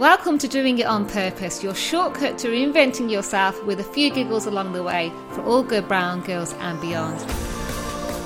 Welcome to Doing It On Purpose, your shortcut to reinventing yourself with a few giggles along the way for all good brown girls and beyond.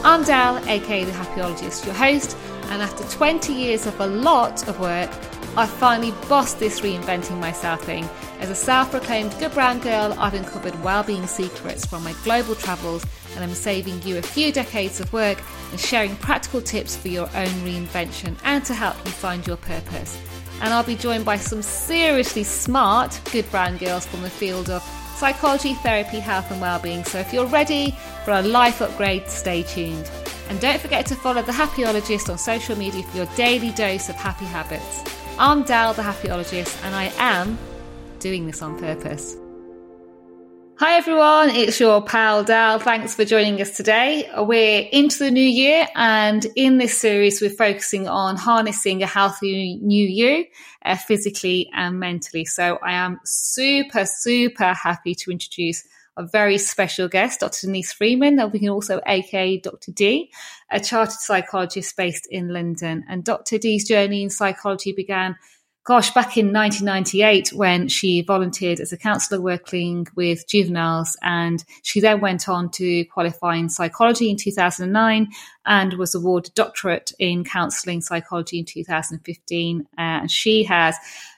I'm Dal, aka The Happiologist, your host, and after 20 years of a lot of work, I finally bossed this reinventing myself thing. As a self proclaimed good brown girl, I've uncovered well-being secrets from my global travels and I'm saving you a few decades of work and sharing practical tips for your own reinvention and to help you find your purpose and I'll be joined by some seriously smart, good brand girls from the field of psychology, therapy, health, and well-being. So if you're ready for a life upgrade, stay tuned. And don't forget to follow the Happiologist on social media for your daily dose of happy habits. I'm Dal, the Happiologist, and I am doing this on purpose. Hi everyone, it's your pal Dal. Thanks for joining us today. We're into the new year, and in this series, we're focusing on harnessing a healthy new you, uh, physically and mentally. So, I am super, super happy to introduce a very special guest, Dr. Denise Freeman, we can also aka Dr. D, a chartered psychologist based in London. And Dr. D's journey in psychology began gosh, back in 1998 when she volunteered as a counsellor working with juveniles. And she then went on to qualify in psychology in 2009 and was awarded doctorate in counselling psychology in 2015. Uh, and she has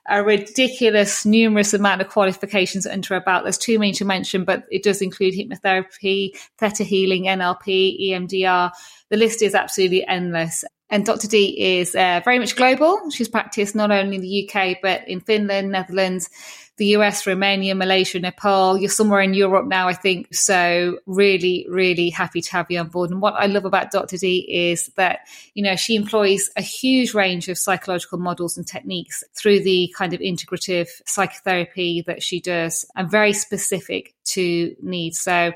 a ridiculous, numerous amount of qualifications under her belt. There's too many to mention, but it does include hypnotherapy, theta healing, NLP, EMDR. The list is absolutely endless. And Dr. D is uh, very much global. She's practiced not only in the UK, but in Finland, Netherlands, the US, Romania, Malaysia, Nepal. You're somewhere in Europe now, I think. So really, really happy to have you on board. And what I love about Dr. D is that, you know, she employs a huge range of psychological models and techniques through the kind of integrative psychotherapy that she does and very specific to needs. So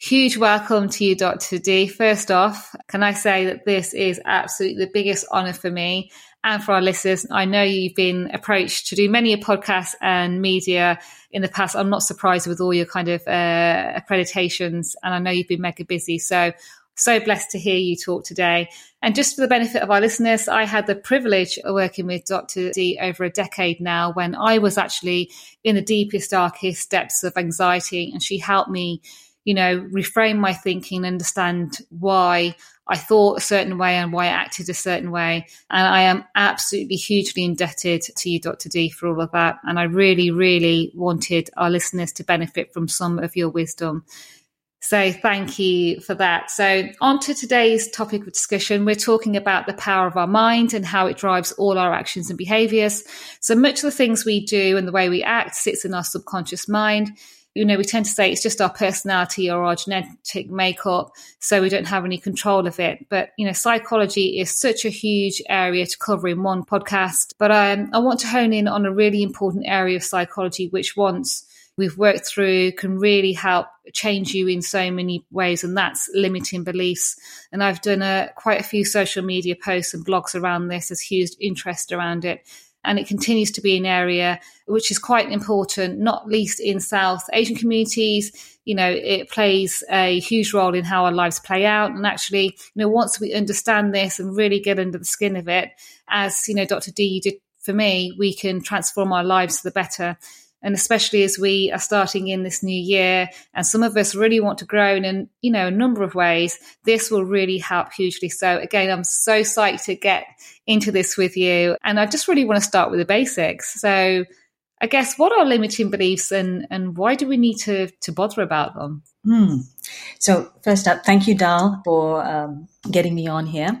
Huge welcome to you, Dr. D. First off, can I say that this is absolutely the biggest honor for me and for our listeners. I know you've been approached to do many a podcast and media in the past. I'm not surprised with all your kind of uh, accreditations, and I know you've been mega busy. So, so blessed to hear you talk today. And just for the benefit of our listeners, I had the privilege of working with Dr. D over a decade now when I was actually in the deepest, darkest depths of anxiety, and she helped me you know, reframe my thinking, understand why I thought a certain way and why I acted a certain way. And I am absolutely hugely indebted to you, Dr. D, for all of that. And I really, really wanted our listeners to benefit from some of your wisdom. So thank you for that. So on to today's topic of discussion. We're talking about the power of our mind and how it drives all our actions and behaviors. So much of the things we do and the way we act sits in our subconscious mind you know, we tend to say it's just our personality or our genetic makeup, so we don't have any control of it. But, you know, psychology is such a huge area to cover in one podcast. But um, I want to hone in on a really important area of psychology, which once we've worked through can really help change you in so many ways and that's limiting beliefs and i've done a, quite a few social media posts and blogs around this there's huge interest around it and it continues to be an area which is quite important, not least in South Asian communities. You know, it plays a huge role in how our lives play out. And actually, you know, once we understand this and really get under the skin of it, as, you know, Dr. D did for me, we can transform our lives for the better. And especially as we are starting in this new year, and some of us really want to grow in, you know, a number of ways, this will really help hugely. So again, I'm so psyched to get into this with you. And I just really want to start with the basics. So I guess what are limiting beliefs and, and why do we need to, to bother about them? Hmm. So first up, thank you, Dal, for um, getting me on here.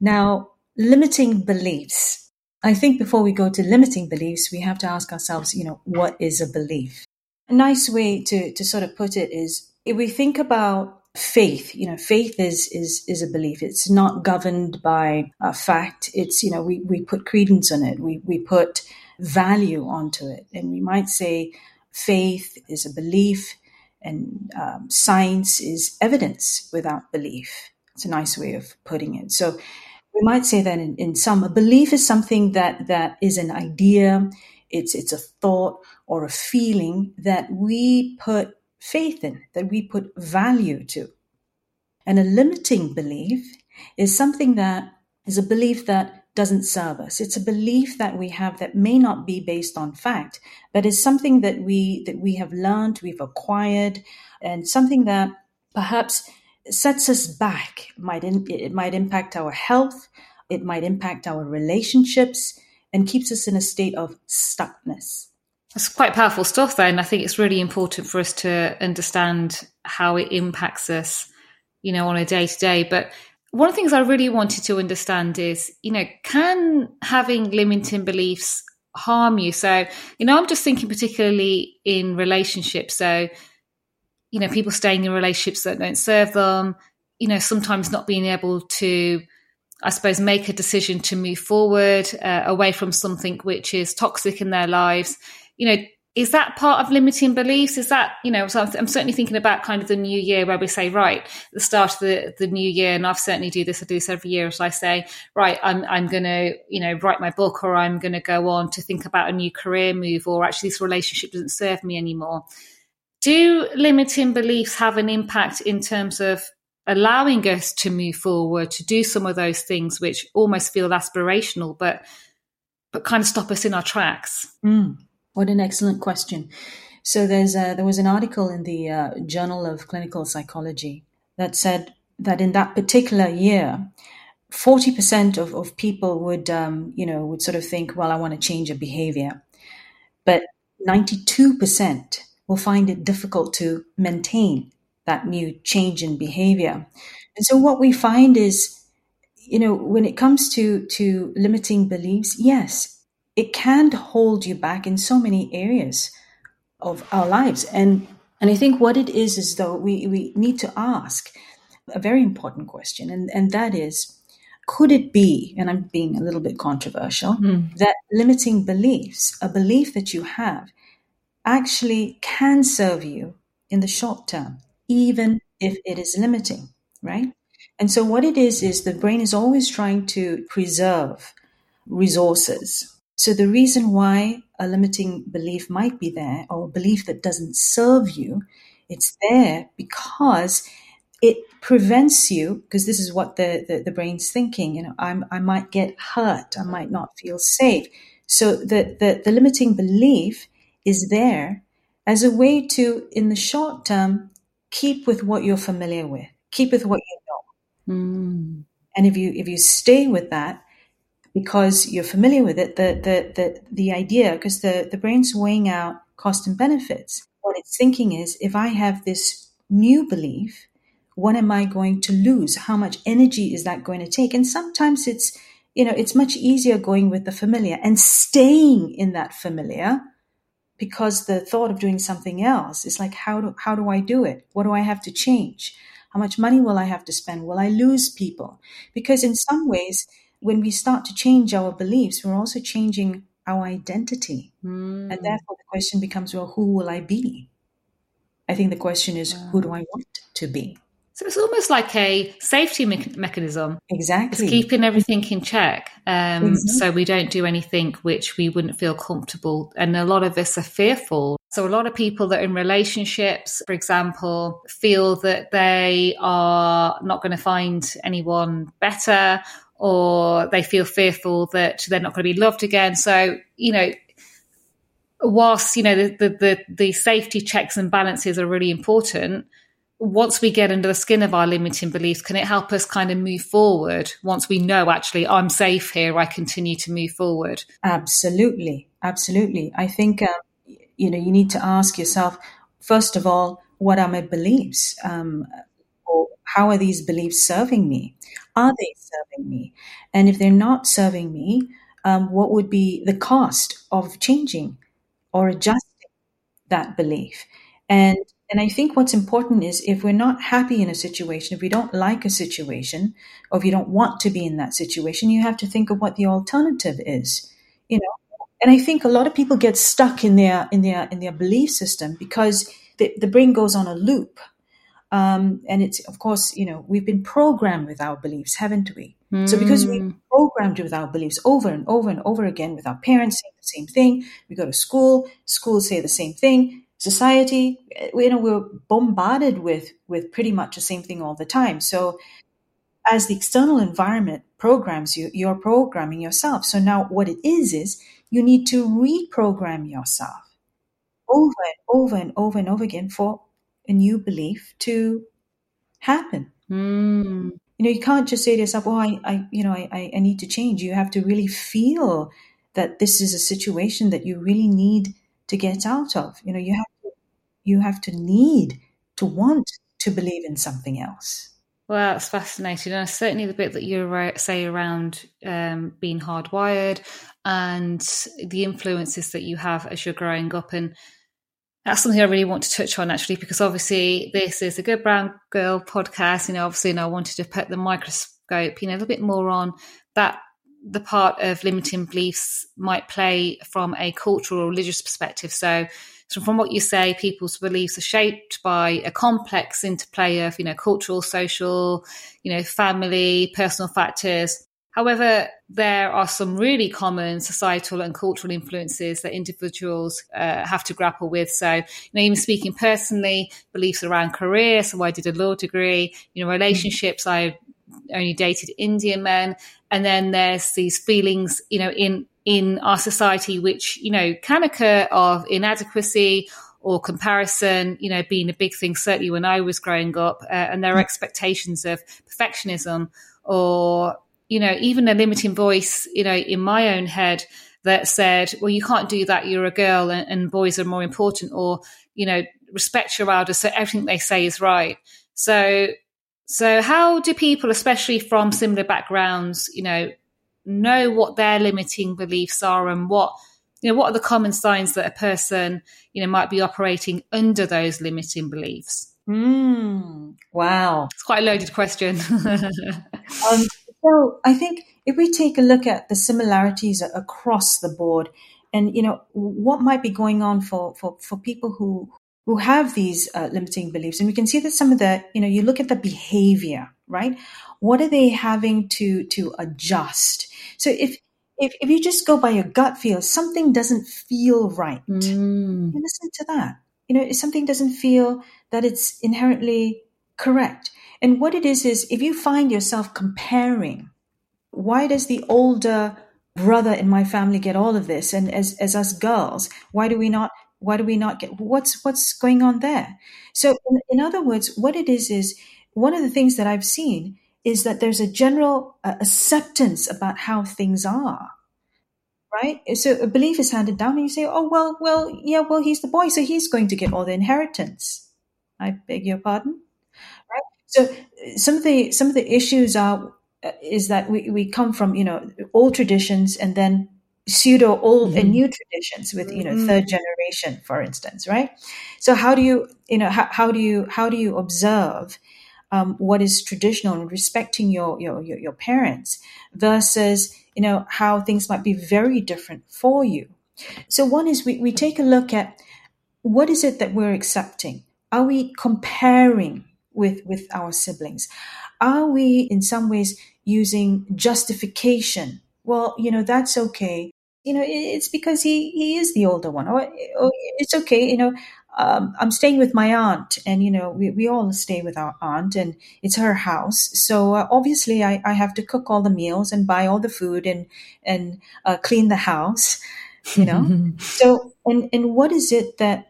Now, limiting beliefs I think before we go to limiting beliefs, we have to ask ourselves, you know, what is a belief? A nice way to, to sort of put it is if we think about faith, you know, faith is, is, is a belief. It's not governed by a fact. It's, you know, we, we put credence on it. We, we put value onto it. And we might say faith is a belief and um, science is evidence without belief. It's a nice way of putting it. So we might say that in, in some, a belief is something that, that is an idea, it's, it's a thought or a feeling that we put faith in, that we put value to. And a limiting belief is something that is a belief that doesn't serve us. It's a belief that we have that may not be based on fact, but is something that we that we have learned, we've acquired, and something that perhaps sets us back. It might in, it might impact our health, it might impact our relationships, and keeps us in a state of stuckness. That's quite powerful stuff, and I think it's really important for us to understand how it impacts us, you know, on a day to day. But one of the things I really wanted to understand is, you know, can having limiting beliefs harm you? So, you know, I'm just thinking particularly in relationships. So, you know, people staying in relationships that don't serve them, you know, sometimes not being able to, I suppose, make a decision to move forward uh, away from something which is toxic in their lives. You know, is that part of limiting beliefs? Is that, you know, so I'm, certainly thinking about kind of the new year where we say, right, the start of the, the new year, and I've certainly do this, I do this every year, as I say, right, I'm, I'm going to, you know, write my book or I'm going to go on to think about a new career move or actually this relationship doesn't serve me anymore. Do limiting beliefs have an impact in terms of allowing us to move forward, to do some of those things which almost feel aspirational, but but kind of stop us in our tracks? Mm. What an excellent question. So there's a, there was an article in the uh, Journal of Clinical Psychology that said that in that particular year, 40% of, of people would, um, you know, would sort of think, well, I want to change a behavior. But 92% will find it difficult to maintain that new change in behavior. And so what we find is, you know, when it comes to, to limiting beliefs, yes, it can hold you back in so many areas of our lives. And and I think what it is is though we, we need to ask a very important question, and, and that is could it be, and I'm being a little bit controversial, mm. that limiting beliefs, a belief that you have, actually can serve you in the short term, even if it is limiting, right? And so what it is is the brain is always trying to preserve resources so the reason why a limiting belief might be there or a belief that doesn't serve you, it's there because it prevents you because this is what the, the, the, brain's thinking you know I'm, i might get hurt i might not feel safe so the, the, the limiting belief is there as a way to in the short term keep with what you're familiar with keep with what you know mm. and if you if you stay with that because you're familiar with it, the the the, the idea, because the, the brain's weighing out cost and benefits. What it's thinking is if I have this new belief, what am I going to lose? How much energy is that going to take? And sometimes it's, you know, it's much easier going with the familiar and staying in that familiar because the thought of doing something else is like, how do, how do I do it? What do I have to change? How much money will I have to spend? Will I lose people? Because in some ways, when we start to change our beliefs, we're also changing our identity. Mm. And therefore, the question becomes, well, who will I be? I think the question is, wow. who do I want to be? So it's almost like a safety me- mechanism. Exactly. It's keeping everything in check. Um, exactly. So we don't do anything which we wouldn't feel comfortable. And a lot of us are fearful. So a lot of people that are in relationships, for example, feel that they are not going to find anyone better or they feel fearful that they're not going to be loved again. So, you know, whilst, you know, the, the, the, the safety checks and balances are really important, once we get under the skin of our limiting beliefs, can it help us kind of move forward once we know actually I'm safe here, I continue to move forward? Absolutely. Absolutely. I think, um, you know, you need to ask yourself, first of all, what are my beliefs? Um, or how are these beliefs serving me? Are they serving me? And if they're not serving me, um, what would be the cost of changing or adjusting that belief? And and I think what's important is if we're not happy in a situation, if we don't like a situation, or if you don't want to be in that situation, you have to think of what the alternative is. You know, and I think a lot of people get stuck in their in their in their belief system because the, the brain goes on a loop um, and it's, of course, you know, we've been programmed with our beliefs, haven't we? Mm. So because we've hmm. programmed with our beliefs over and over and over again with our parents saying the same thing, we go to school, schools say the same thing, society, you know, we're bombarded with, with pretty much the same thing all the time. So as the external environment programs you, you're programming yourself. So now what it is, is you need to reprogram yourself over and over and over and over again for a new belief to happen. Mm. You know, you can't just say to yourself, "Oh, I, I you know, I, I need to change." You have to really feel that this is a situation that you really need to get out of. You know, you have to, you have to need to want to believe in something else. Well, it's fascinating. And certainly the bit that you say around um, being hardwired and the influences that you have as you're growing up. And that's something I really want to touch on actually, because obviously this is a Good Brown Girl podcast, you know, obviously, and I wanted to put the microscope, you know, a little bit more on that the part of limiting beliefs might play from a cultural or religious perspective. So, so from what you say, people's beliefs are shaped by a complex interplay of, you know, cultural, social, you know, family, personal factors. However, there are some really common societal and cultural influences that individuals uh, have to grapple with. So, you know, even speaking personally, beliefs around career. So, I did a law degree. You know, relationships. I only dated Indian men, and then there's these feelings, you know, in in our society, which you know can occur of inadequacy or comparison, you know, being a big thing. Certainly, when I was growing up, uh, and there are expectations of perfectionism or you know, even a limiting voice, you know, in my own head that said, well, you can't do that. You're a girl and, and boys are more important or, you know, respect your elders. So everything they say is right. So, so how do people, especially from similar backgrounds, you know, know what their limiting beliefs are and what, you know, what are the common signs that a person, you know, might be operating under those limiting beliefs? Mm, wow. It's quite a loaded question. um, so I think if we take a look at the similarities across the board, and you know what might be going on for for, for people who who have these uh, limiting beliefs, and we can see that some of the you know you look at the behavior, right? What are they having to to adjust? So if if, if you just go by your gut feel, something doesn't feel right. Mm. Listen to that. You know, if something doesn't feel that it's inherently correct, and what it is is if you find yourself comparing, why does the older brother in my family get all of this? And as, as us girls, why do we not why do we not get what's what's going on there? So in, in other words, what it is is one of the things that I've seen is that there's a general uh, acceptance about how things are right? So a belief is handed down, and you say, "Oh well, well, yeah, well, he's the boy, so he's going to get all the inheritance." I beg your pardon. Right? So some of the some of the issues are uh, is that we, we come from you know old traditions and then pseudo old mm-hmm. and new traditions with you know mm-hmm. third generation for instance right? So how do you you know how, how do you how do you observe um, what is traditional and respecting your, your your your parents versus you know how things might be very different for you? So one is we, we take a look at what is it that we're accepting? Are we comparing with with our siblings? Are we in some ways using justification? Well you know that's okay you know it's because he he is the older one or, or it's okay you know um, I'm staying with my aunt, and you know we, we all stay with our aunt, and it's her house. So uh, obviously, I, I have to cook all the meals and buy all the food and and uh, clean the house, you know. so and and what is it that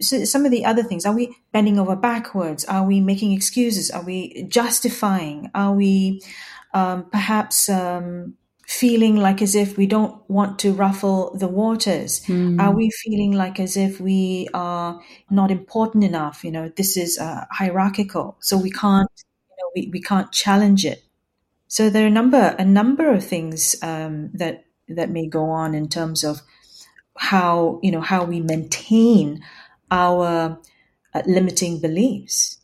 so some of the other things are we bending over backwards are we making excuses are we justifying are we um, perhaps um, feeling like as if we don't want to ruffle the waters mm. are we feeling like as if we are not important enough you know this is uh, hierarchical so we can't you know we, we can't challenge it so there are a number a number of things um, that that may go on in terms of how you know how we maintain our uh, limiting beliefs.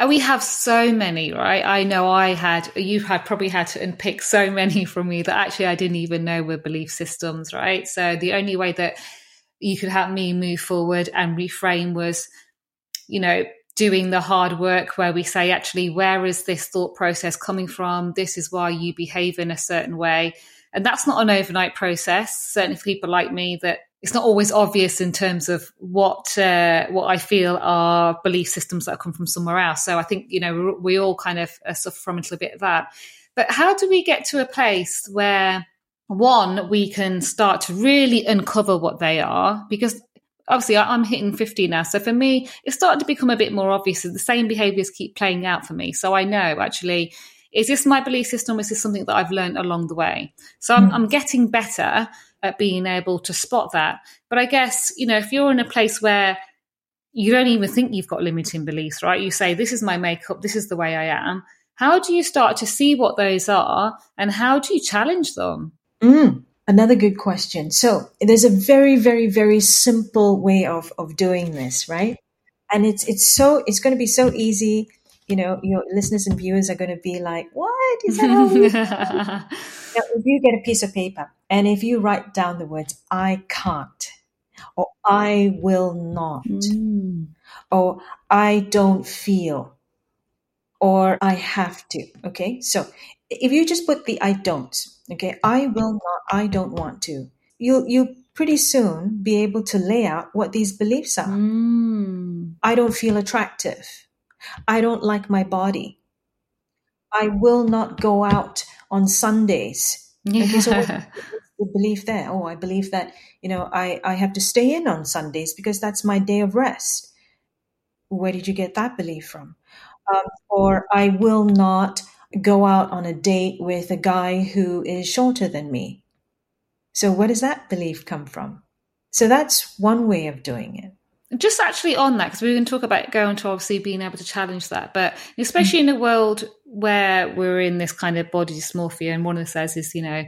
And we have so many, right? I know I had, you had probably had to unpick so many from me that actually I didn't even know were belief systems, right? So the only way that you could help me move forward and reframe was, you know, doing the hard work where we say, actually, where is this thought process coming from? This is why you behave in a certain way. And that's not an overnight process. Certainly for people like me that it's not always obvious in terms of what uh, what I feel are belief systems that come from somewhere else. So I think you know we all kind of uh, suffer from a little bit of that. But how do we get to a place where one, we can start to really uncover what they are? Because obviously I'm hitting 50 now. So for me, it's starting to become a bit more obvious that the same behaviors keep playing out for me. So I know actually, is this my belief system? Or is this something that I've learned along the way? So I'm, mm. I'm getting better at being able to spot that. But I guess, you know, if you're in a place where you don't even think you've got limiting beliefs, right? You say, this is my makeup, this is the way I am. How do you start to see what those are and how do you challenge them? Mm, another good question. So there's a very, very, very simple way of, of doing this, right? And it's it's so it's going to be so easy. You know, your listeners and viewers are going to be like, "What is that?" now, if you get a piece of paper and if you write down the words "I can't," or I will not, mm. or I don't feel, or I have to. Okay. So if you just put the I don't, okay, I will not, I don't want to, you'll, you pretty soon be able to lay out what these beliefs are. Mm. I don't feel attractive. I don't like my body. I will not go out on Sundays. Yeah. Okay, so the belief there. Oh, I believe that, you know, I, I have to stay in on Sundays because that's my day of rest. Where did you get that belief from? Um, or I will not go out on a date with a guy who is shorter than me. So where does that belief come from? So that's one way of doing it just actually on that because we can talk about going to obviously being able to challenge that but especially mm-hmm. in a world where we're in this kind of body dysmorphia and one of the says is you know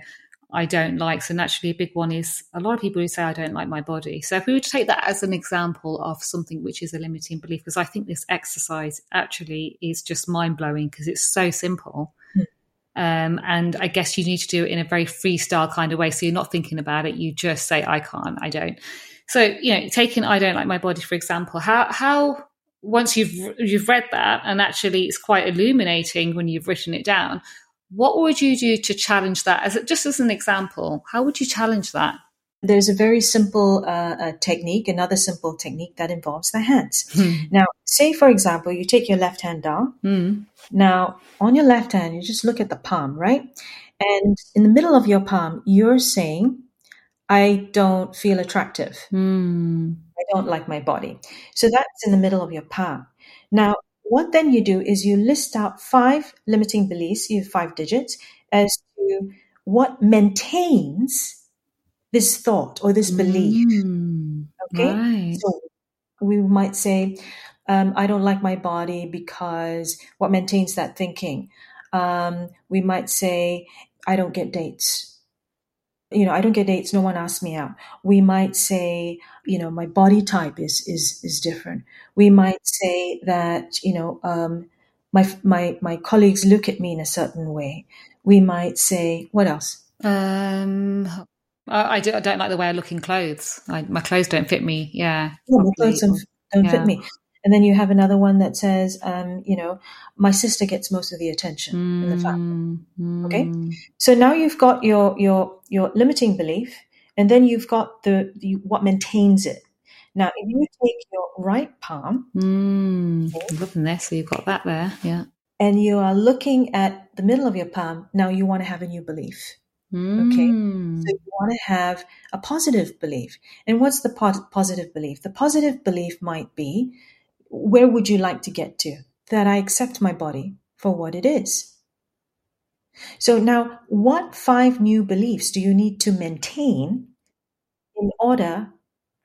I don't like. So naturally, a big one is a lot of people who say I don't like my body. So if we were to take that as an example of something which is a limiting belief, because I think this exercise actually is just mind blowing because it's so simple. Mm. Um, and I guess you need to do it in a very freestyle kind of way. So you're not thinking about it. You just say, I can't, I don't. So, you know, taking I don't like my body, for example, how, how, once you've, you've read that and actually it's quite illuminating when you've written it down, what would you do to challenge that? As just as an example, how would you challenge that? There's a very simple uh, technique, another simple technique that involves the hands. Hmm. Now, say for example, you take your left hand down. Hmm. Now, on your left hand, you just look at the palm, right? And in the middle of your palm, you're saying, I don't feel attractive. Hmm. Don't like my body. So that's in the middle of your palm. Now, what then you do is you list out five limiting beliefs, you have five digits, as to what maintains this thought or this belief. Mm, okay. Right. So we might say, um, I don't like my body because what maintains that thinking? Um, we might say, I don't get dates you know, I don't get dates. No one asks me out. We might say, you know, my body type is is is different. We might say that, you know, um, my my my colleagues look at me in a certain way. We might say, what else? Um, I, I, do, I don't like the way I look in clothes. I, my clothes don't fit me. Yeah, yeah my clothes don't, don't yeah. fit me. And then you have another one that says, um, you know, my sister gets most of the attention mm, in the family. Mm. Okay, so now you've got your your your limiting belief, and then you've got the, the what maintains it. Now, if you take your right palm, mm, okay, so you've got that there, yeah, and you are looking at the middle of your palm. Now you want to have a new belief. Okay. So you want to have a positive belief. And what's the po- positive belief? The positive belief might be where would you like to get to? That I accept my body for what it is. So now, what five new beliefs do you need to maintain in order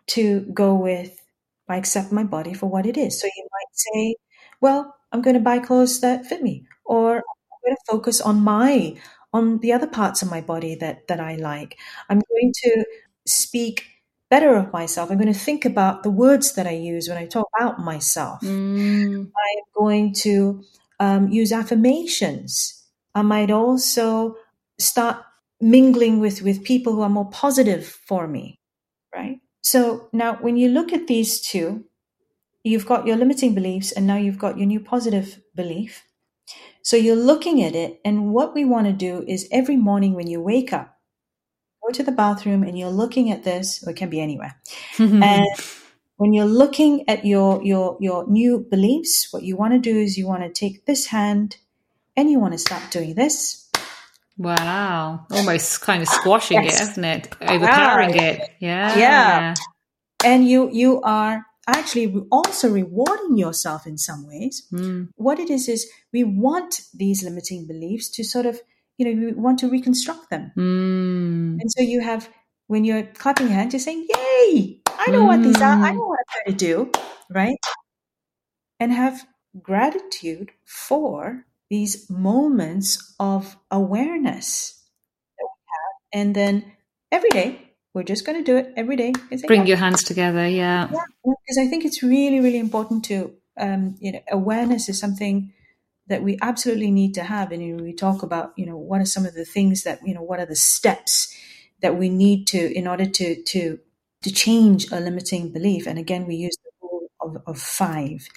to go with I accept my body for what it is? So you might say, well, I'm going to buy clothes that fit me, or I'm going to focus on my on the other parts of my body that that I like. I'm going to speak better of myself. I'm going to think about the words that I use when I talk about myself. Mm. I'm going to um, use affirmations. I might also start mingling with, with people who are more positive for me, right? So now when you look at these two, you've got your limiting beliefs and now you've got your new positive belief. So you're looking at it, and what we want to do is every morning when you wake up, go to the bathroom and you're looking at this, or it can be anywhere. and when you're looking at your your your new beliefs, what you want to do is you want to take this hand and you want to start doing this. Wow. Almost kind of squashing yes. it, isn't it? Overpowering it. Yeah. Yeah. And you you are actually also rewarding yourself in some ways. Mm. What it is is we want these limiting beliefs to sort of, you know, we want to reconstruct them. Mm. And so you have when you're clapping your hands, you're saying, Yay! I know mm. what these are, I hmm. know what I'm going to do, right? And have gratitude for these moments of awareness that we have. And then every day we're just going to do it every day. Bring your hands together, yeah. yeah. Because I think it's really, really important to, um, you know, awareness is something that we absolutely need to have. And you know, we talk about, you know, what are some of the things that, you know, what are the steps that we need to in order to to to change a limiting belief. And again, we use the rule of, of five.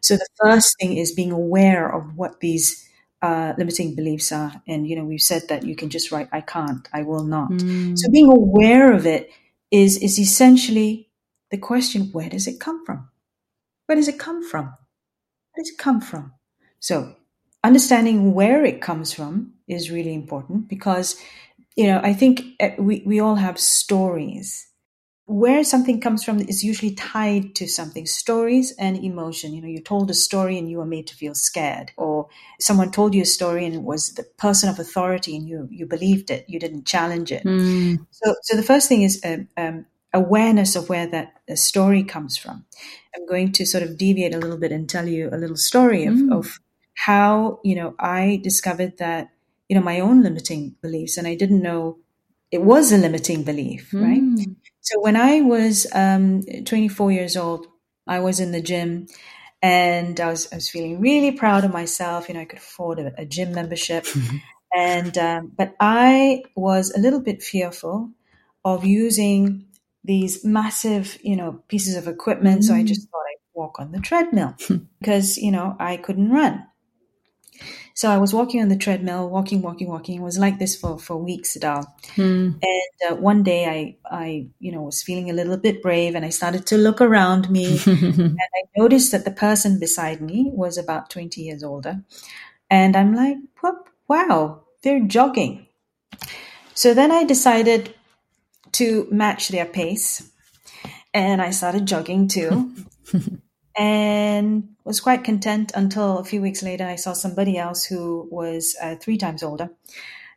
So the first thing is being aware of what these uh, limiting beliefs are. And, you know, we've said that you can just write, I can't, I will not. Mm. So being aware of it is, is essentially the question, where does it come from? Where does it come from? Where does it come from? So understanding where it comes from is really important because, you know, I think uh, we, we all have stories where something comes from is usually tied to something stories and emotion you know you told a story and you were made to feel scared or someone told you a story and it was the person of authority and you you believed it you didn't challenge it mm. so so the first thing is um, um, awareness of where that story comes from i'm going to sort of deviate a little bit and tell you a little story of, mm. of how you know i discovered that you know my own limiting beliefs and i didn't know it was a limiting belief mm. right so when I was um, 24 years old, I was in the gym and I was, I was feeling really proud of myself. You know, I could afford a, a gym membership. Mm-hmm. and, um, but I was a little bit fearful of using these massive, you know, pieces of equipment. Mm. So I just mm. thought I'd walk on the treadmill because, you know, I couldn't run. So I was walking on the treadmill, walking, walking, walking. It was like this for, for weeks, Dal. Hmm. And uh, one day I, I, you know, was feeling a little bit brave and I started to look around me and I noticed that the person beside me was about 20 years older. And I'm like, wow, they're jogging. So then I decided to match their pace and I started jogging too. and was quite content until a few weeks later I saw somebody else who was uh, three times older.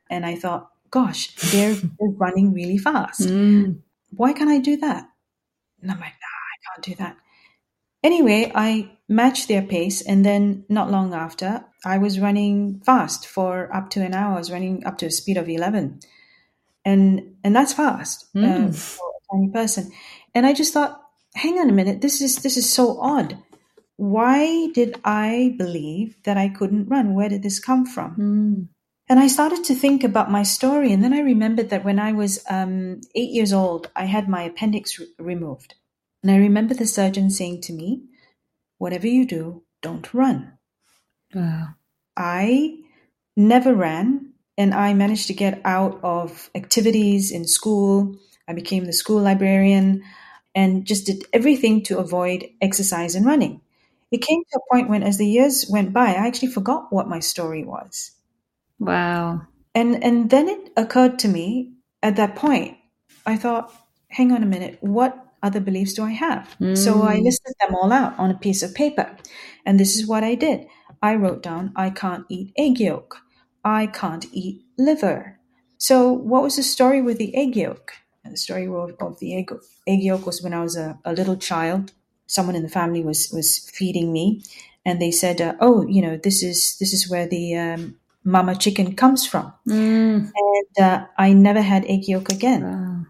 And I thought, gosh, they're, they're running really fast. Mm. Why can't I do that? And I'm like, nah, I can't do that. Anyway, I matched their pace. And then not long after, I was running fast for up to an hour. I was running up to a speed of 11. And, and that's fast mm. uh, for a tiny person. And I just thought, hang on a minute, this is this is so odd. Why did I believe that I couldn't run? Where did this come from? Mm. And I started to think about my story, and then I remembered that when I was um, eight years old, I had my appendix re- removed, and I remember the surgeon saying to me, "Whatever you do, don't run." Wow. I never ran, and I managed to get out of activities in school. I became the school librarian and just did everything to avoid exercise and running. It came to a point when, as the years went by, I actually forgot what my story was. Wow. And and then it occurred to me at that point. I thought, hang on a minute, what other beliefs do I have? Mm. So I listed them all out on a piece of paper. And this is what I did. I wrote down, I can't eat egg yolk. I can't eat liver. So what was the story with the egg yolk? The story of, of the egg, egg yolk was when I was a, a, little child. Someone in the family was was feeding me, and they said, uh, "Oh, you know, this is this is where the um, mama chicken comes from." Mm. And uh, I never had egg yolk again. Wow.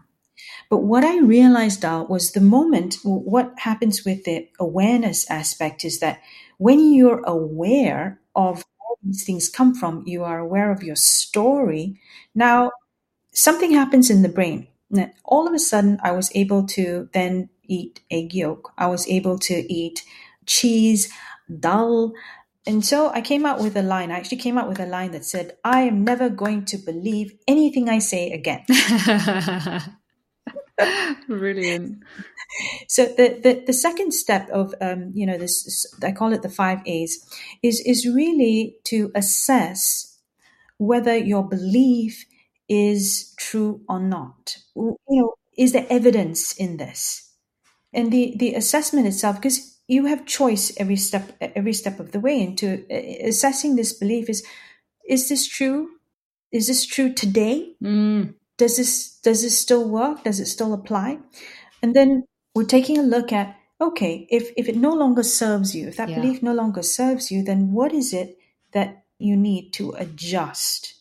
But what I realized, was the moment. What happens with the awareness aspect is that when you're aware of where these things come from, you are aware of your story. Now, something happens in the brain all of a sudden, I was able to then eat egg yolk. I was able to eat cheese, dal. And so I came out with a line. I actually came out with a line that said, I am never going to believe anything I say again. Brilliant. So the, the, the second step of um, you know this I call it the five A's is is really to assess whether your belief is true or not. You know, is there evidence in this? And the, the assessment itself, because you have choice every step every step of the way into uh, assessing this belief is is this true? Is this true today? Mm. Does this does this still work? Does it still apply? And then we're taking a look at okay, if if it no longer serves you, if that Yeah. belief no longer serves you, then what is it that you need to adjust?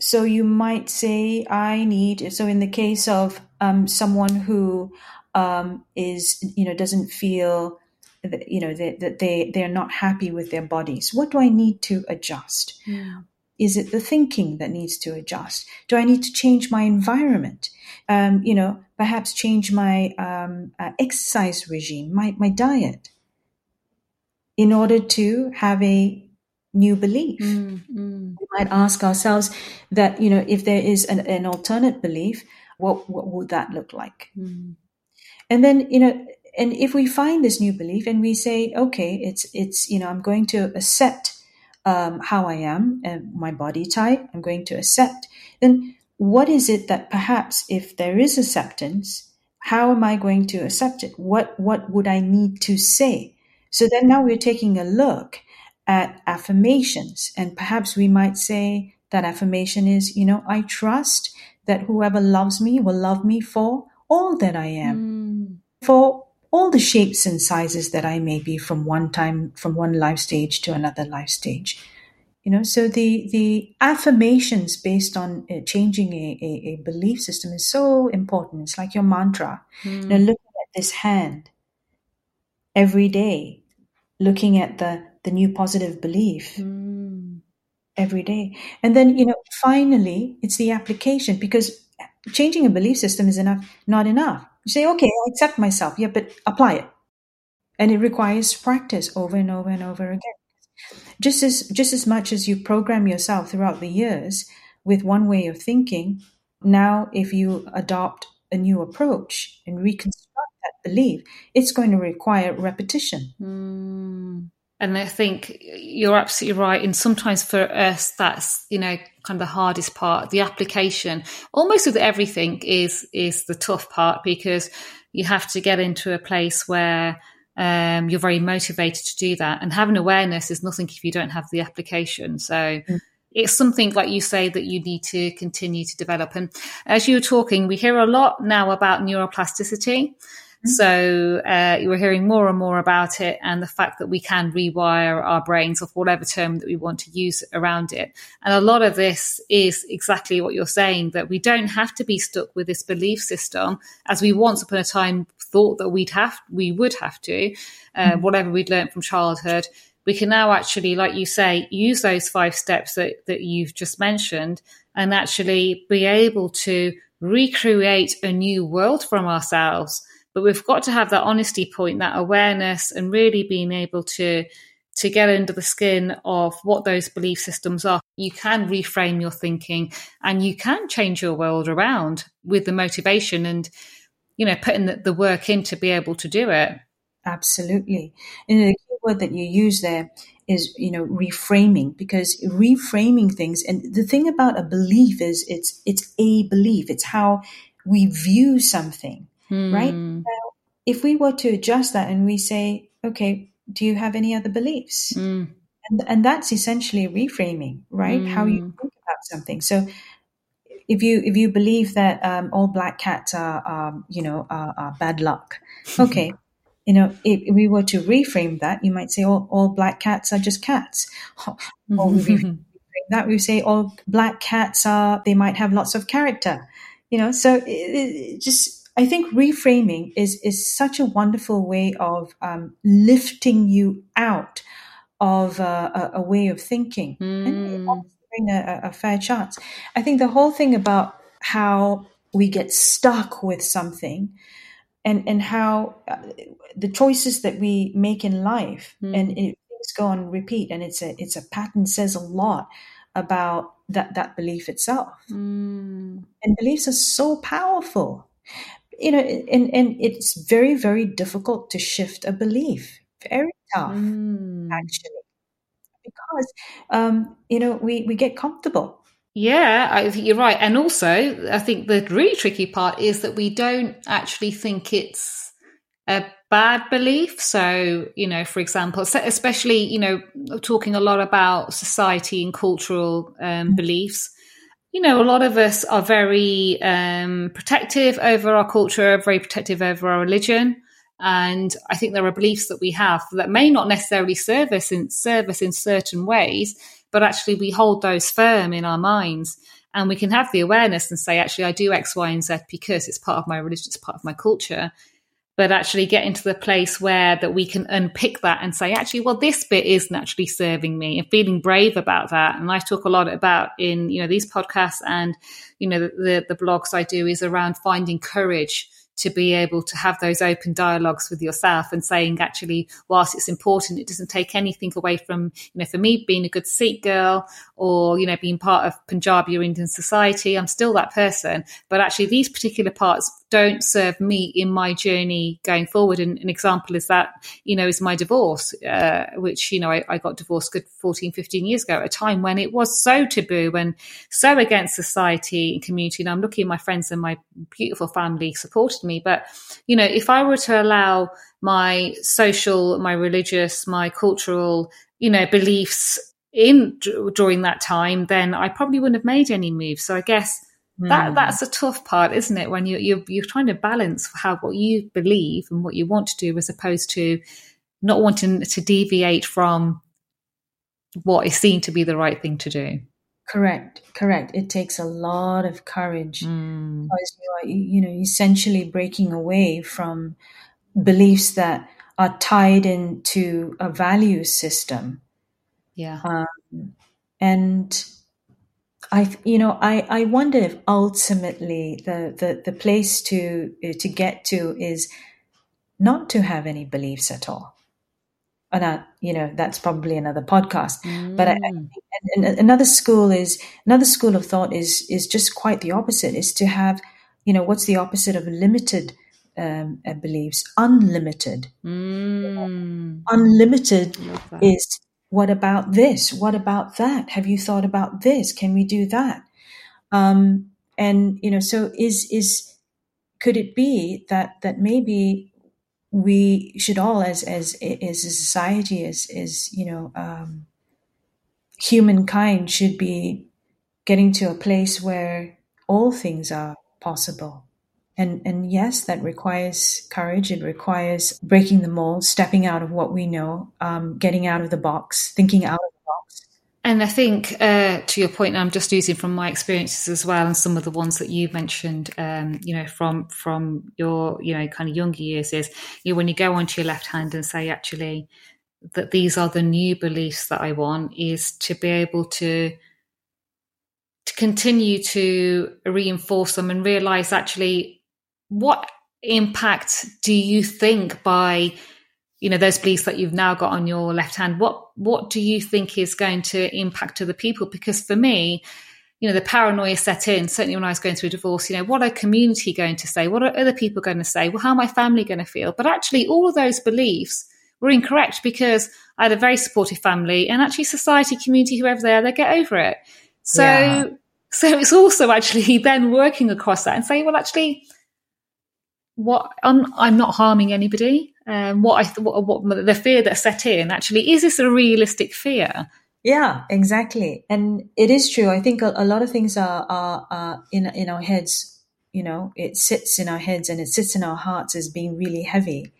So you might say, I need. So in the case of um, someone who um, is, you know, doesn't feel, that, you know, that, that they they're not happy with their bodies. What do I need to adjust? Is it the thinking that needs to adjust? Do I need to change my environment? Um, you know, perhaps change my um, uh, exercise regime, my my diet, in order to have a new belief Mm, mm. we might ask ourselves that you know if there is an, an alternate belief what what would that look like Mm. and then you know and if we find this new belief and we say okay it's it's you know i'm going to accept um, how i am and my body type i'm going to accept then what is it that perhaps if there is acceptance how am i going to accept it what what would i need to say so then now we're taking a look at affirmations and perhaps we might say that affirmation is you know i trust that whoever loves me will love me for all that i am Mm. for all the shapes and sizes that I may be from one time, from one life stage to another life stage. You know, so the the affirmations based on uh, changing a, a, a belief system is so important. It's like your mantra. You know, looking at this hand every day, looking at the the new positive belief Mm. every day. And then, you know, finally, it's the application because changing a belief system is enough, not enough. You say, okay, I accept myself. Yeah, but apply it. And it requires practice over and over and over again. Just as just as much as you program yourself throughout the years with one way of thinking, now if you adopt a new approach and reconstruct that belief, it's going to require repetition. Mm. And I think you're absolutely right. And sometimes for us, that's you know kind of the hardest part. The application, almost with everything, is is the tough part because you have to get into a place where um, you're very motivated to do that. And having awareness is nothing if you don't have the application. So. It's something like you say that you need to continue to develop. And as you were talking, we hear a lot now about neuroplasticity. So uh, you were hearing more and more about it, and the fact that we can rewire our brains of whatever term that we want to use around it. And a lot of this is exactly what you're saying that we don't have to be stuck with this belief system as we once upon a time thought that we'd have, we would have to, uh, whatever we'd learned from childhood. We can now actually, like you say, use those five steps that, that you've just mentioned and actually be able to recreate a new world from ourselves but we've got to have that honesty point that awareness and really being able to to get under the skin of what those belief systems are you can reframe your thinking and you can change your world around with the motivation and you know putting the, the work in to be able to do it Absolutely. And the key word that you use there is, you know, reframing because reframing things and the thing about a belief is it's it's a belief. It's how we view something, right? Hmm. Now, if we were to adjust that and we say, okay, do you have any other beliefs? Mm. And and that's essentially reframing, right? How you think about something. So if you if you believe that um, all black cats are um, you know are, are bad luck, okay, you know if, if we were to reframe that, you might say all, all black cats are just cats. Or we reframe that we say all black cats are they might have lots of character, you know. So it, it just I think reframing is is such a wonderful way of um, lifting you out of uh, a, a way of thinking and Mm. giving a, a fair chance. I think the whole thing about how we get stuck with something and and how uh, the choices that we make in life Mm. and it, things go on repeat and it's a it's a pattern says a lot about that that belief itself Mm. and beliefs are so powerful you know and and it's very very difficult to shift a belief very tough Mm. actually because um, you know we we get comfortable. Yeah, I think you're right. And also, I think the really tricky part is that we don't actually think it's a bad belief. So, you know, for example, especially, you know, talking a lot about society and cultural um, mm-hmm. beliefs, you know, a lot of us are very um, protective over our culture, very protective over our religion. And I think there are beliefs that we have that may not necessarily serve us in, serve us in certain ways, but actually we hold those firm in our minds. And we can have the awareness and say, actually, I do X, Y, and Z because it's part of my religion, it's part of my culture but actually get into the place where that we can unpick that and say actually well this bit is naturally serving me and feeling brave about that and i talk a lot about in you know these podcasts and you know the, the, the blogs i do is around finding courage to be able to have those open dialogues with yourself and saying, actually, whilst it's important, it doesn't take anything away from, you know, for me being a good Sikh girl or, you know, being part of Punjabi or Indian society, I'm still that person. But actually, these particular parts don't serve me in my journey going forward. And an example is that, you know, is my divorce, uh, which, you know, I, I, got divorced good 14, 15 years ago at a time when it was so taboo and so against society and community. And I'm lucky my friends and my beautiful family supported me. But, you know, if I were to allow my social, my religious, my cultural, you know, beliefs in during that time, then I probably wouldn't have made any moves. So I guess that hmm. that's a tough part, isn't it? When you you're, you're trying to balance how what you believe and what you want to do, as opposed to not wanting to deviate from what is seen to be the right thing to do. Correct, correct. It takes a lot of courage mm. because you are, you know, essentially breaking away from beliefs that are tied into a value system. Yeah. Um, and I, you know, I, I wonder if ultimately the, the, the place to, to get to is not to have any beliefs at all. And that, you know, that's probably another podcast. Mm. But I, I, mm. another school is, another school of thought is, is just quite the opposite, is to have, you know, what's the opposite of limited um, uh, beliefs? Unlimited. Mm. Unlimited is what about this? What about that? Have you thought about this? Can we do that? Um, and you know, so is is could it be that that maybe we should all, as as as a society, as as you know, um, humankind should be getting to a place where all things are possible and, and yes, that requires courage. It requires breaking the mold, stepping out of what we know, um, getting out of the box, thinking out of the box. And I think, uh, to your point, I'm just using from my experiences as well, and some of the ones that you mentioned, um, you know, from from your, you know, kind of younger years, is you know, when you go onto your left hand and say, actually, that these are the new beliefs that I want, is to be able to to continue to reinforce them and realize actually what impact do you think by you know those beliefs that you've now got on your left hand what what do you think is going to impact other people? Because for me you know the paranoia set in certainly when i was going through a divorce you know what are community going to say? What are other people going to say? Well how my family going to feel? But actually all of those beliefs were incorrect because i had a very supportive family and actually society community whoever they are they get over it. So yeah. so it's also actually then working across that and saying well actually what I'm, I'm not harming anybody. Um, what I what, what the fear that set in actually is this a realistic fear? Yeah, exactly, and it is true. I think a, a lot of things are, are, are in in our heads. You know, it sits in our heads and it sits in our hearts as being really heavy.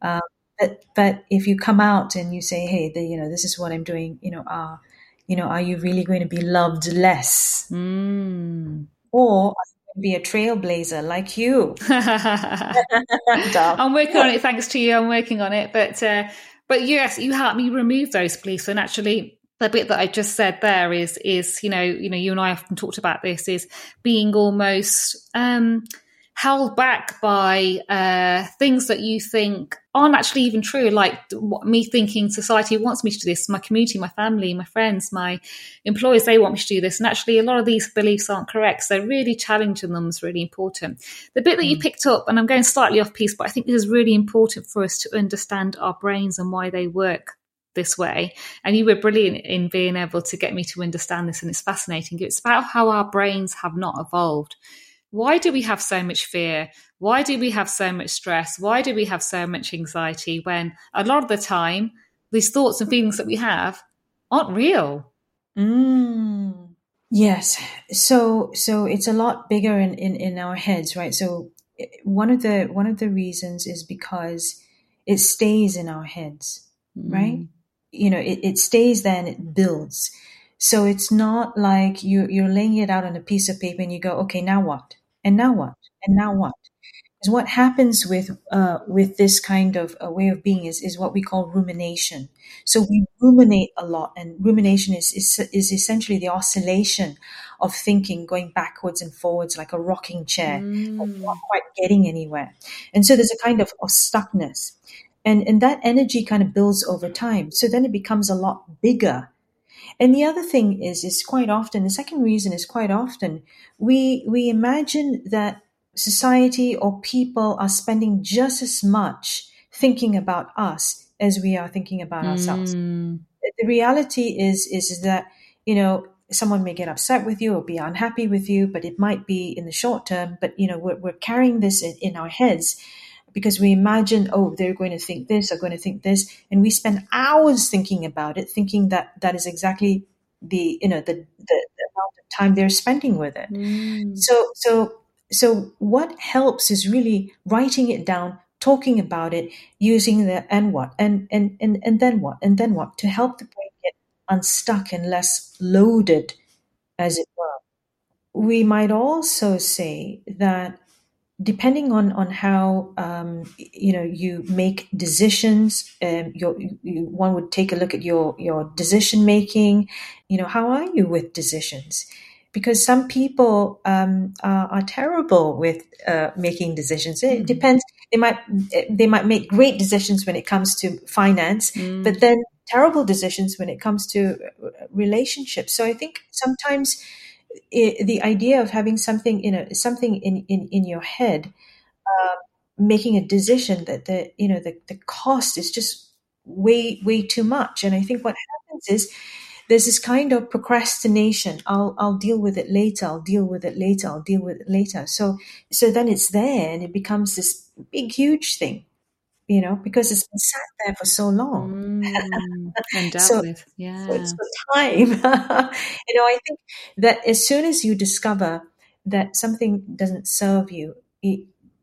Um, but but if you come out and you say, hey, the, you know, this is what I'm doing. You know, are you know, are you really going to be loved less? Mm. Or be a trailblazer like you. I'm working on it. Thanks to you, I'm working on it. But uh, but yes, you helped me remove those beliefs. And actually, the bit that I just said there is is you know you know you and I often talked about this is being almost um, held back by uh, things that you think aren't actually even true. Like me thinking society wants me to do this, my community, my family, my friends, my employers, they want me to do this. And actually, a lot of these beliefs aren't correct. So, really challenging them is really important. The bit that you mm. picked up, and I'm going slightly off piece, but I think this is really important for us to understand our brains and why they work this way. And you were brilliant in being able to get me to understand this. And it's fascinating. It's about how our brains have not evolved. Why do we have so much fear? Why do we have so much stress? Why do we have so much anxiety when a lot of the time these thoughts and feelings that we have aren't real? Mm. Yes. So so it's a lot bigger in, in, in our heads, right? So eh, one of the one of the reasons is because it stays in our heads, mm. right? You know, it, it stays there and it builds. So it's not like you you're laying it out on a piece of paper and you go, okay, now what? And now what? And now what? Because what happens with uh, with this kind of a way of being is is what we call rumination. So we ruminate a lot, and rumination is is, is essentially the oscillation of thinking, going backwards and forwards like a rocking chair, mm. not quite getting anywhere. And so there's a kind of, of stuckness and and that energy kind of builds over time so then it becomes a lot bigger and the other thing is is quite often the second reason is quite often we we imagine that society or people are spending just as much thinking about us as we are thinking about mm. ourselves the reality is is that you know someone may get upset with you or be unhappy with you but it might be in the short term but you know we're, we're carrying this in, in our heads because we imagine, oh, they're going to think this, they're going to think this, and we spend hours thinking about it, thinking that that is exactly the you know the the, the amount of time they're spending with it. Mm. So so so what helps is really writing it down, talking about it, using the and what and and and and then what and then what to help the brain get unstuck and less loaded, as it were. We might also say that depending on on how um, you know you make decisions um, your, you, one would take a look at your your decision making. You know how are you with decisions? Because some people um, are, are, terrible with uh, making decisions. It mm. depends. They might they might make great decisions when it comes to finance mm. but then terrible decisions when it comes to uh, relationships. So i think sometimes it, the idea of having something you know something in in, in your head uh, making a decision that the you know the, the cost is just way way too much. And i think what happens is there's this kind of procrastination. I'll i'll deal with it later. I'll deal with it later. I'll deal with it later. So so then it's there and it becomes this big huge thing you know, because it's been sat there for so long. Mm, and dealt so, with. Yeah. So time. you know, I think that as soon as you discover that something doesn't serve you,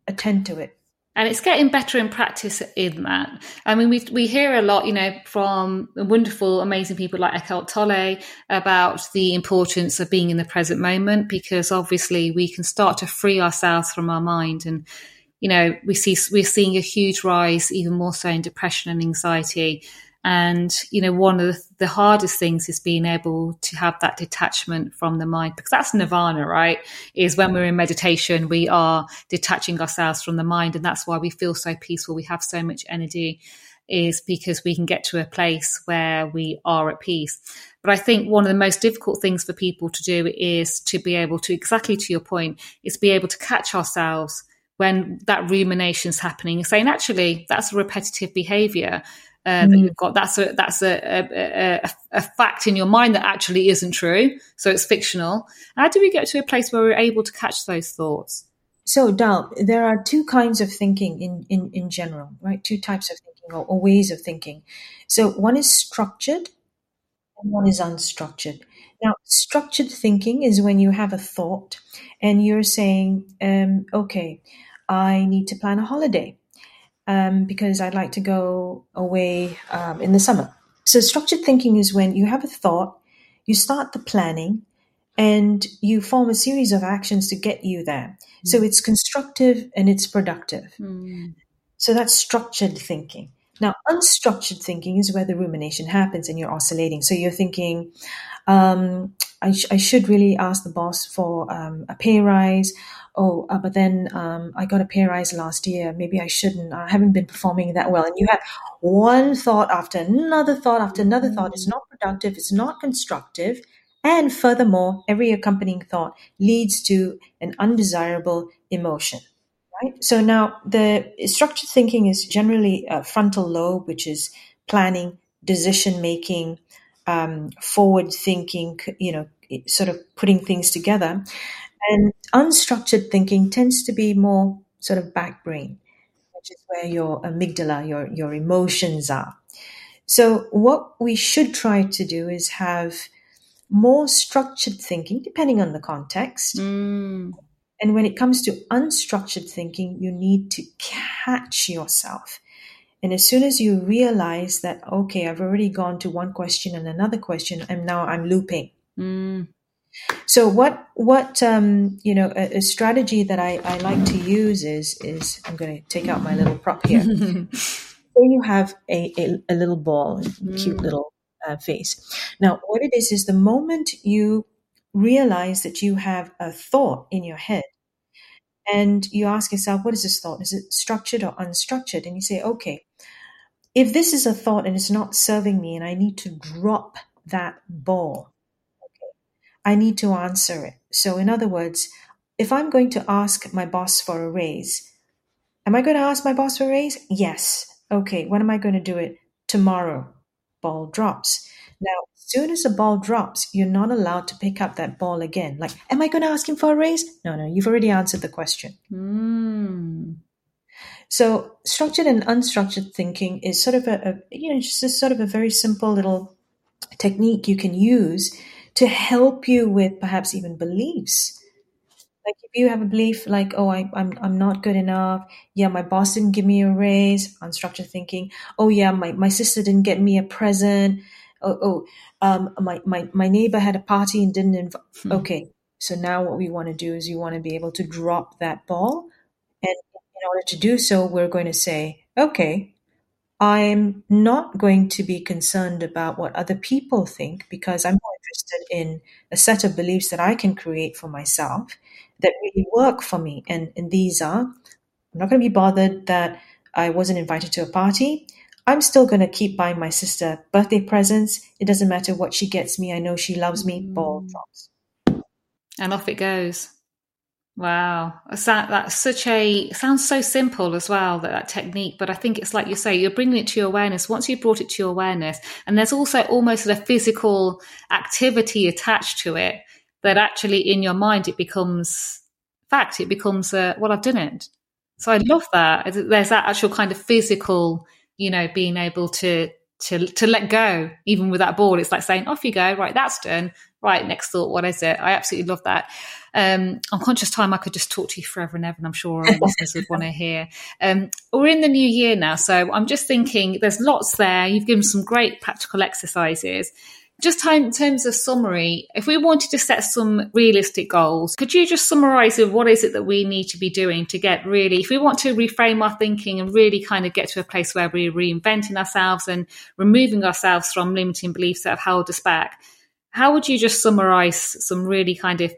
attend to it. And it's getting better in practice in that. I mean, we we hear a lot, you know, from wonderful, amazing people like Eckhart Tolle about the importance of being in the present moment, because obviously we can start to free ourselves from our mind and you know, we see we're seeing a huge rise, even more so in depression and anxiety. And you know, one of the, hardest things is being able to have that detachment from the mind, because that's nirvana, right? Is when we're in meditation, we are detaching ourselves from the mind, and that's why we feel so peaceful. We have so much energy is because we can get to a place where we are at peace. But I think one of the most difficult things for people to do is to be able to, exactly to your point, is be able to catch ourselves when that rumination is happening, saying actually that's a repetitive behavior. Uh, mm. that you've got. That's a that's a, a, a, a, fact in your mind that actually isn't true so it's fictional. How do we get to a place where we're able to catch those thoughts? So Dal, there are two kinds of thinking in, in, in general right? Two types of thinking or, or ways of thinking. So one is structured and one is unstructured. Now structured thinking is when you have a thought and you're saying um, okay I need to plan a holiday um, because I'd like to go away um, in the summer. So, structured thinking is when you have a thought, you start the planning, and you form a series of actions to get you there. Mm. So, it's constructive and it's productive. Mm. So, that's structured thinking. Now, unstructured thinking is where the rumination happens and you're oscillating. So, you're thinking, um, I, sh- I, should really ask the boss for um, a pay rise oh, uh, but then um, I got a pay rise last year. Maybe I shouldn't. I haven't been performing that well. And you have one thought after another thought after another mm-hmm. thought. It's not productive. It's not constructive. And furthermore, every accompanying thought leads to an undesirable emotion. Right. So now the structured thinking is generally a frontal lobe, which is planning, decision making, um, forward thinking, you know, sort of putting things together. And unstructured thinking tends to be more sort of back brain, which is where your amygdala, your, your emotions are. So what we should try to do is have more structured thinking, depending on the context. Mm. And when it comes to unstructured thinking, you need to catch yourself. And as soon as you realize that, okay, I've already gone to one question and another question, and now I'm looping. Mm. So what what um, you know a, a, strategy that I, I like to use is is I'm going to take out my little prop here. so you have a, a, a little ball, a cute mm. little uh, face. Now what it is is the moment you realize that you have a thought in your head, and you ask yourself, what is this thought? Is it structured or unstructured? And you say, okay, if this is a thought and it's not serving me, and I need to drop that ball I need to answer it. So, in other words, if I'm going to ask my boss for a raise, am I going to ask my boss for a raise? Yes. Okay, when am I going to do it? Tomorrow. Ball drops. Now, as soon as the ball drops, you're not allowed to pick up that ball again. Like, am I going to ask him for a raise? No, no, you've already answered the question. Mm. So, structured and unstructured thinking is sort of a, a you know, just a sort of a very simple little technique you can use to help you with perhaps even beliefs. Like if you have a belief like, oh, I, I'm I'm not good enough. Yeah, my boss didn't give me a raise. Unstructured thinking. Oh yeah, my, my sister didn't get me a present. Oh, oh um, my, my my neighbor had a party and didn't invite. Hmm. Okay, so now what we want to do is you want to be able to drop that ball, and in order to do so, we're going to say, okay, I'm not going to be concerned about what other people think because I'm more interested in a set of beliefs that I can create for myself that really work for me. And, and these are I'm not going to be bothered that I wasn't invited to a party. I'm still going to keep buying my sister birthday presents. It doesn't matter what she gets me. I know she loves me. Ball mm. drops. And off it goes. Wow, that's such a sounds so simple as well that, that technique, but I think it's like you say, you're bringing it to your awareness. Once you've brought it to your awareness, and there's also almost a physical activity attached to it that actually in your mind it becomes fact. It becomes uh, well, I've done it. So I love that. There's that actual kind of physical, you know, being able to to to let go, even with that ball. It's like saying, "Off you go." Right, that's done. Right, next thought. What is it? I absolutely love that. Um, conscious time, I could just talk to you forever and ever, and I'm sure our listeners would want to hear. Um, we're in the new year now, so I'm just thinking there's lots there. You've given some great practical exercises. Just in terms of summary, if we wanted to set some realistic goals, could you just summarize what is it that we need to be doing to get really, if we want to reframe our thinking and really kind of get to a place where we're reinventing ourselves and removing ourselves from limiting beliefs that have held us back, how would you just summarize some really kind of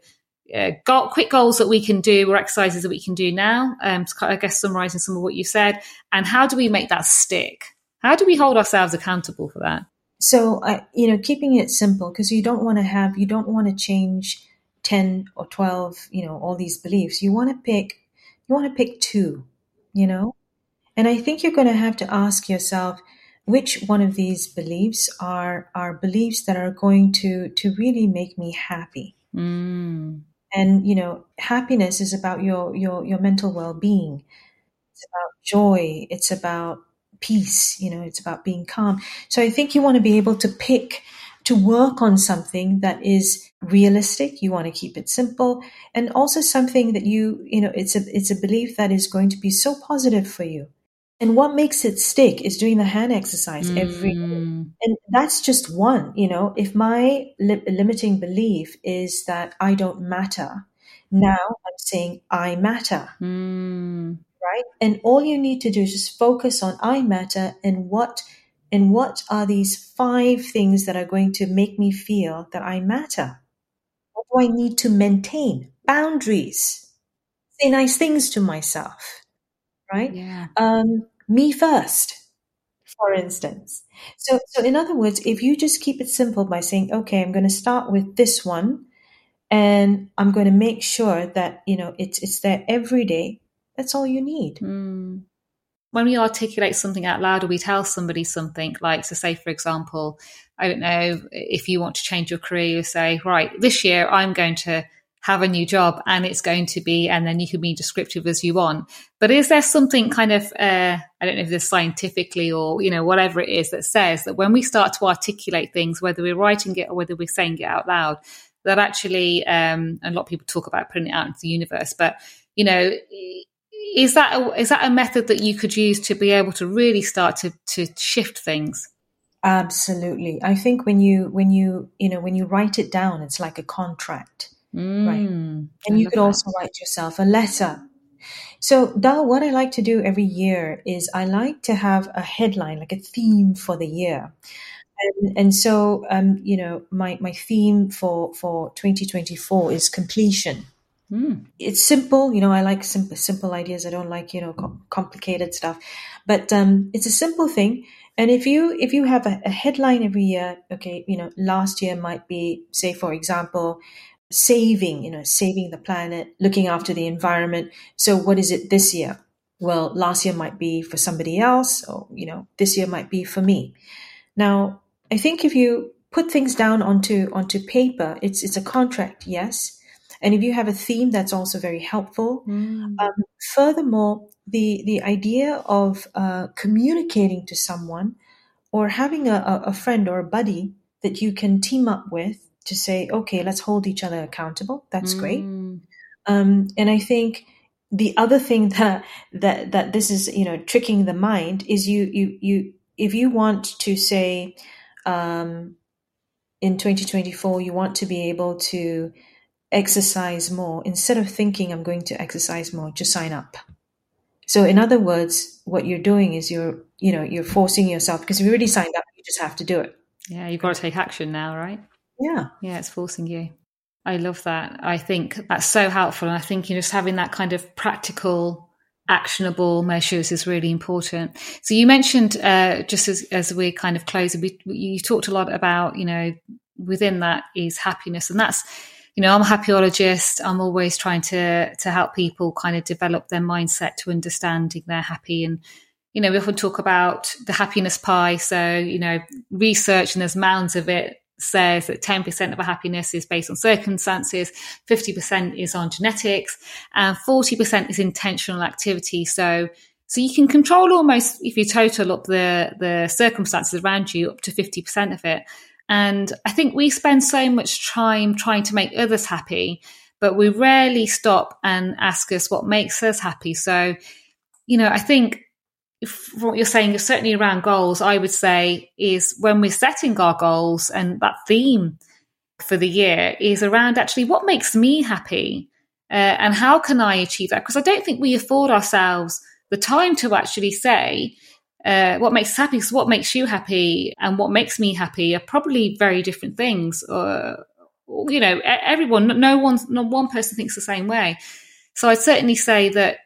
uh, got quick goals that we can do or exercises that we can do now. Um, I guess summarizing some of what you said, and how do we make that stick? How do we hold ourselves accountable for that? So, uh, you know, keeping it simple because you don't want to have, you don't want to change ten or twelve, you know, all these beliefs. You want to pick, you want to pick two, you know, and I think you're going to have to ask yourself which one of these beliefs are are beliefs that are going to to really make me happy. Mm and you know happiness is about your your your mental well-being it's about joy it's about peace you know it's about being calm so i think you want to be able to pick to work on something that is realistic you want to keep it simple and also something that you you know it's a it's a belief that is going to be so positive for you and what makes it stick is doing the hand exercise mm. every day. Mm. And that's just one, you know, if my li- limiting belief is that I don't matter, now I'm saying I matter. Mm. Right? And all you need to do is just focus on I matter and what and what are these five things that are going to make me feel that I matter? What do I need to maintain? Boundaries. Say nice things to myself right? Yeah. Um, me first, for instance. So, so in other words, if you just keep it simple by saying, okay, I'm going to start with this one and I'm going to make sure that, you know, it's, it's there every day. That's all you need. Mm. when we articulate something out loud or we tell somebody something, like to say, for example, I don't know if you want to change your career, you say, right, this year I'm going to have a new job and it's going to be, and then you can be descriptive as you want. But is there something kind of, uh, I don't know if this scientifically or, you know, whatever it is that says that when we start to articulate things, whether we're writing it or whether we're saying it out loud, that actually, um, a lot of people talk about putting it out into the universe, but, you know, is that a, is that a method that you could use to be able to really start to, to shift things? Absolutely. I think when you, when you, you know, when you write it down, it's like a contract Mm, right? And I you could that. also write yourself a letter. So, Dal, what I like to do every year is I like to have a headline, like a theme for the year. And, and so, um, you know, my, my theme for, for 2024 is completion. Mm, It's simple, you know, I like simple, simple ideas. I don't like, you know, com- complicated stuff, but, um, it's a simple thing. And if you, if you have a, a headline every year, okay, you know, last year might be, say, for example, saving, you know, saving the planet, looking after the environment. So what is it this year? Well, last year might be for somebody else, or, you know, this year might be for me. Now, I think if you put things down onto onto paper, it's it's a contract, yes. And if you have a theme, that's also very helpful. mm, Um, furthermore, the the idea of uh, communicating to someone or having a, a friend or a buddy that you can team up with to say, okay, let's hold each other accountable. That's great. mm, Um, and I think the other thing that that that this is, you know, tricking the mind is you you you if you want to say um, in 2024 you want to be able to exercise more instead of thinking I'm going to exercise more, just sign up. So in other words, what you're doing is you're you know you're forcing yourself because if you already signed up, you just have to do it. Yeah, you've got to take action now, right? Yeah. Yeah, it's forcing you. I love that. I think that's so helpful. And I think you know, just having that kind of practical, actionable measures is really important. So you mentioned uh, just as, as we're kind of closing, we, you talked a lot about, you know, within that is happiness. And that's, you know, I'm a happiologist. I'm always trying to, to help people kind of develop their mindset to understanding they're happy. And, you know, we often talk about the happiness pie. So, you know, research, and there's mounds of it, says that 10% of our happiness is based on circumstances, 50% is on genetics, and 40% is intentional activity. So, so you can control almost, if you total up the, the circumstances around you, up to 50% of it. And I think we spend so much time trying to make others happy, but we rarely stop and ask us what makes us happy. So, you know, I think what you're saying, is certainly around goals, I would say is when we're setting our goals and that theme for the year is around actually what makes me happy uh, and how can I achieve that? Because I don't think we afford ourselves the time to actually say uh, what makes us happy. Because what makes you happy and what makes me happy are probably very different things. Or, you know, everyone, no one, not one person thinks the same way. So I'd certainly say that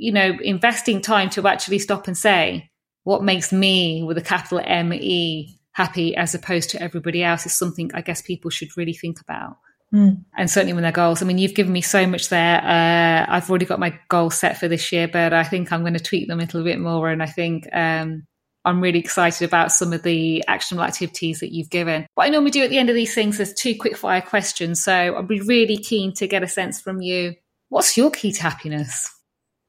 you know, investing time to actually stop and say what makes me with a capital M E happy as opposed to everybody else is something I guess people should really think about. Mm. And certainly with their goals. I mean, you've given me so much there. Uh, I've already got my goals set for this year, but I think I'm going to tweak them a little bit more. And I think um, I'm really excited about some of the actionable activities that you've given. What I normally do at the end of these things is two quick fire questions. So I'd be really keen to get a sense from you. What's your key to happiness?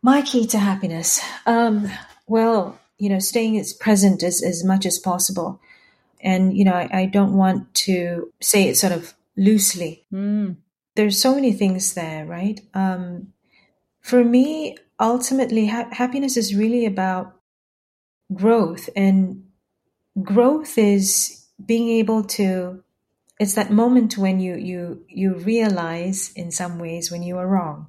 My key to happiness. Um, well, you know, staying as present as, as much as possible. And, you know, I, I don't want to say it sort of loosely. Mm. There's so many things there, right? Um, for me, ultimately, ha- happiness is really about growth. And growth is being able to, it's that moment when you, you, you realize in some ways when you are wrong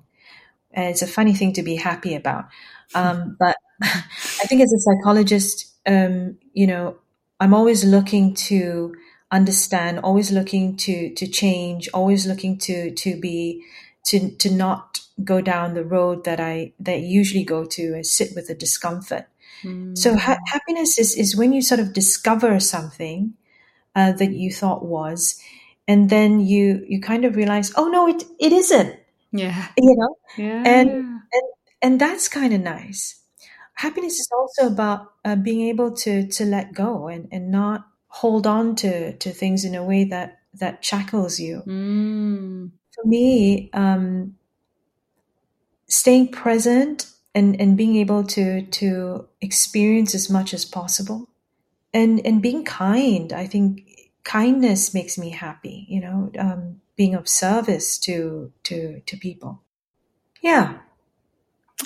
and it's a funny thing to be happy about. Um, but I think as a psychologist, um, you know, I'm always looking to understand, always looking to to change, always looking to to be to to not go down the road that I that I usually go to and sit with the discomfort. Mm. So ha- happiness is is when you sort of discover something uh, that you thought was, and then you you kind of realize, oh no, it it isn't Yeah. you know Yeah. and and and that's kind of nice happiness is also about uh, being able to to let go and and not hold on to to things in a way that that shackles you. Mm. For me, um, staying present and and being able to to experience as much as possible, and and being kind. I think kindness makes me happy. You know, um, being of service to to to people. Yeah,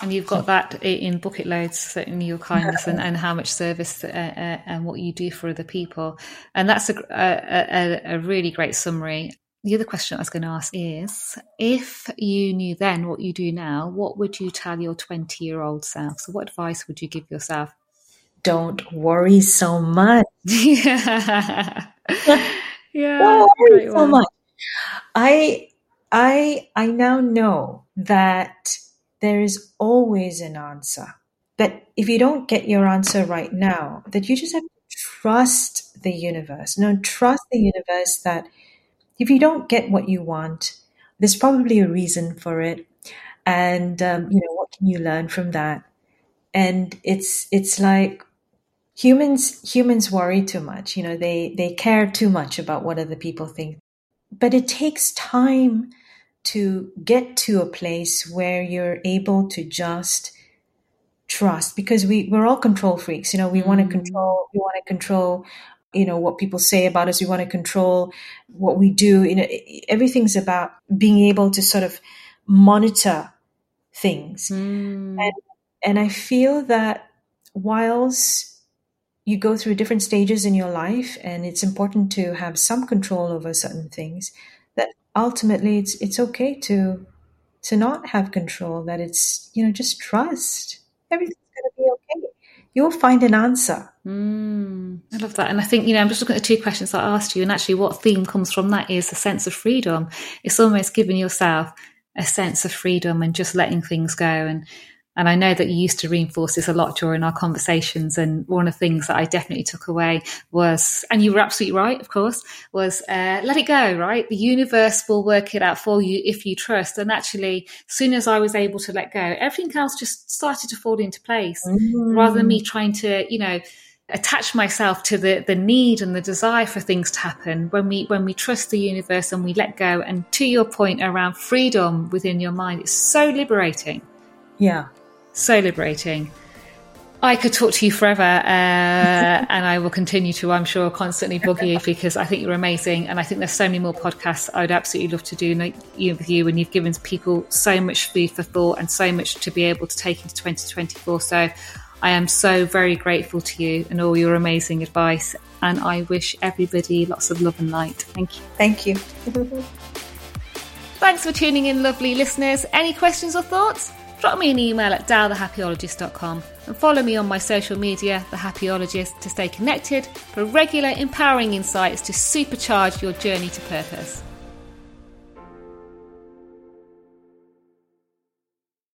and you've got that in bucket loads certainly your kindness and, and how much service uh, uh, and what you do for other people. And that's a, a, a, really great summary. The other question i was going to ask is if you knew then what you do now what would you tell your 20 year old self? So what advice would you give yourself? Don't worry so much. Yeah yeah don't worry so much. I i i now know that there is always an answer. That if you don't get your answer right now, that you just have to trust the universe. No, trust the universe that if you don't get what you want, there's probably a reason for it. And um, you know, what can you learn from that? And it's it's like humans humans worry too much. You know, they they care too much about what other people think. But it takes time to get to a place where you're able to just trust because we we're all control freaks you know we mm. want to control we want to control you know what people say about us we want to control what we do you know everything's about being able to sort of monitor things mm. and and i feel that whilst you go through different stages in your life and it's important to have some control over certain things ultimately it's it's okay to to not have control that it's you know just trust. Everything's going to be okay. You'll find an answer. Mm, i love that. And i think you know i'm just looking at the two questions i asked you and actually what theme comes from that is a sense of freedom. It's almost giving yourself a sense of freedom and just letting things go and and I know that you used to reinforce this a lot during our conversations. And one of the things that I definitely took away was, and you were absolutely right, of course, was uh, let it go, right? The universe will work it out for you if you trust. And actually, as soon as I was able to let go, everything else just started to fall into place mm. rather than me trying to, you know, attach myself to the the need and the desire for things to happen when we when we trust the universe and we let go and to your point around freedom within your mind it's so liberating yeah so liberating. I could talk to you forever, uh, and I will continue to, I'm sure, constantly bug you because I think you're amazing. And I think there's so many more podcasts I would absolutely love to do with you. And you've given people so much food for thought and so much to be able to take into 2024. So I am so very grateful to you and all your amazing advice. And I wish everybody lots of love and light. Thank you. Thank you. Thanks for tuning in, lovely listeners. Any questions or thoughts? Drop me an email at dalthehappiologist.com and follow me on my social media, The Happiologist, to stay connected for regular empowering insights to supercharge your journey to purpose.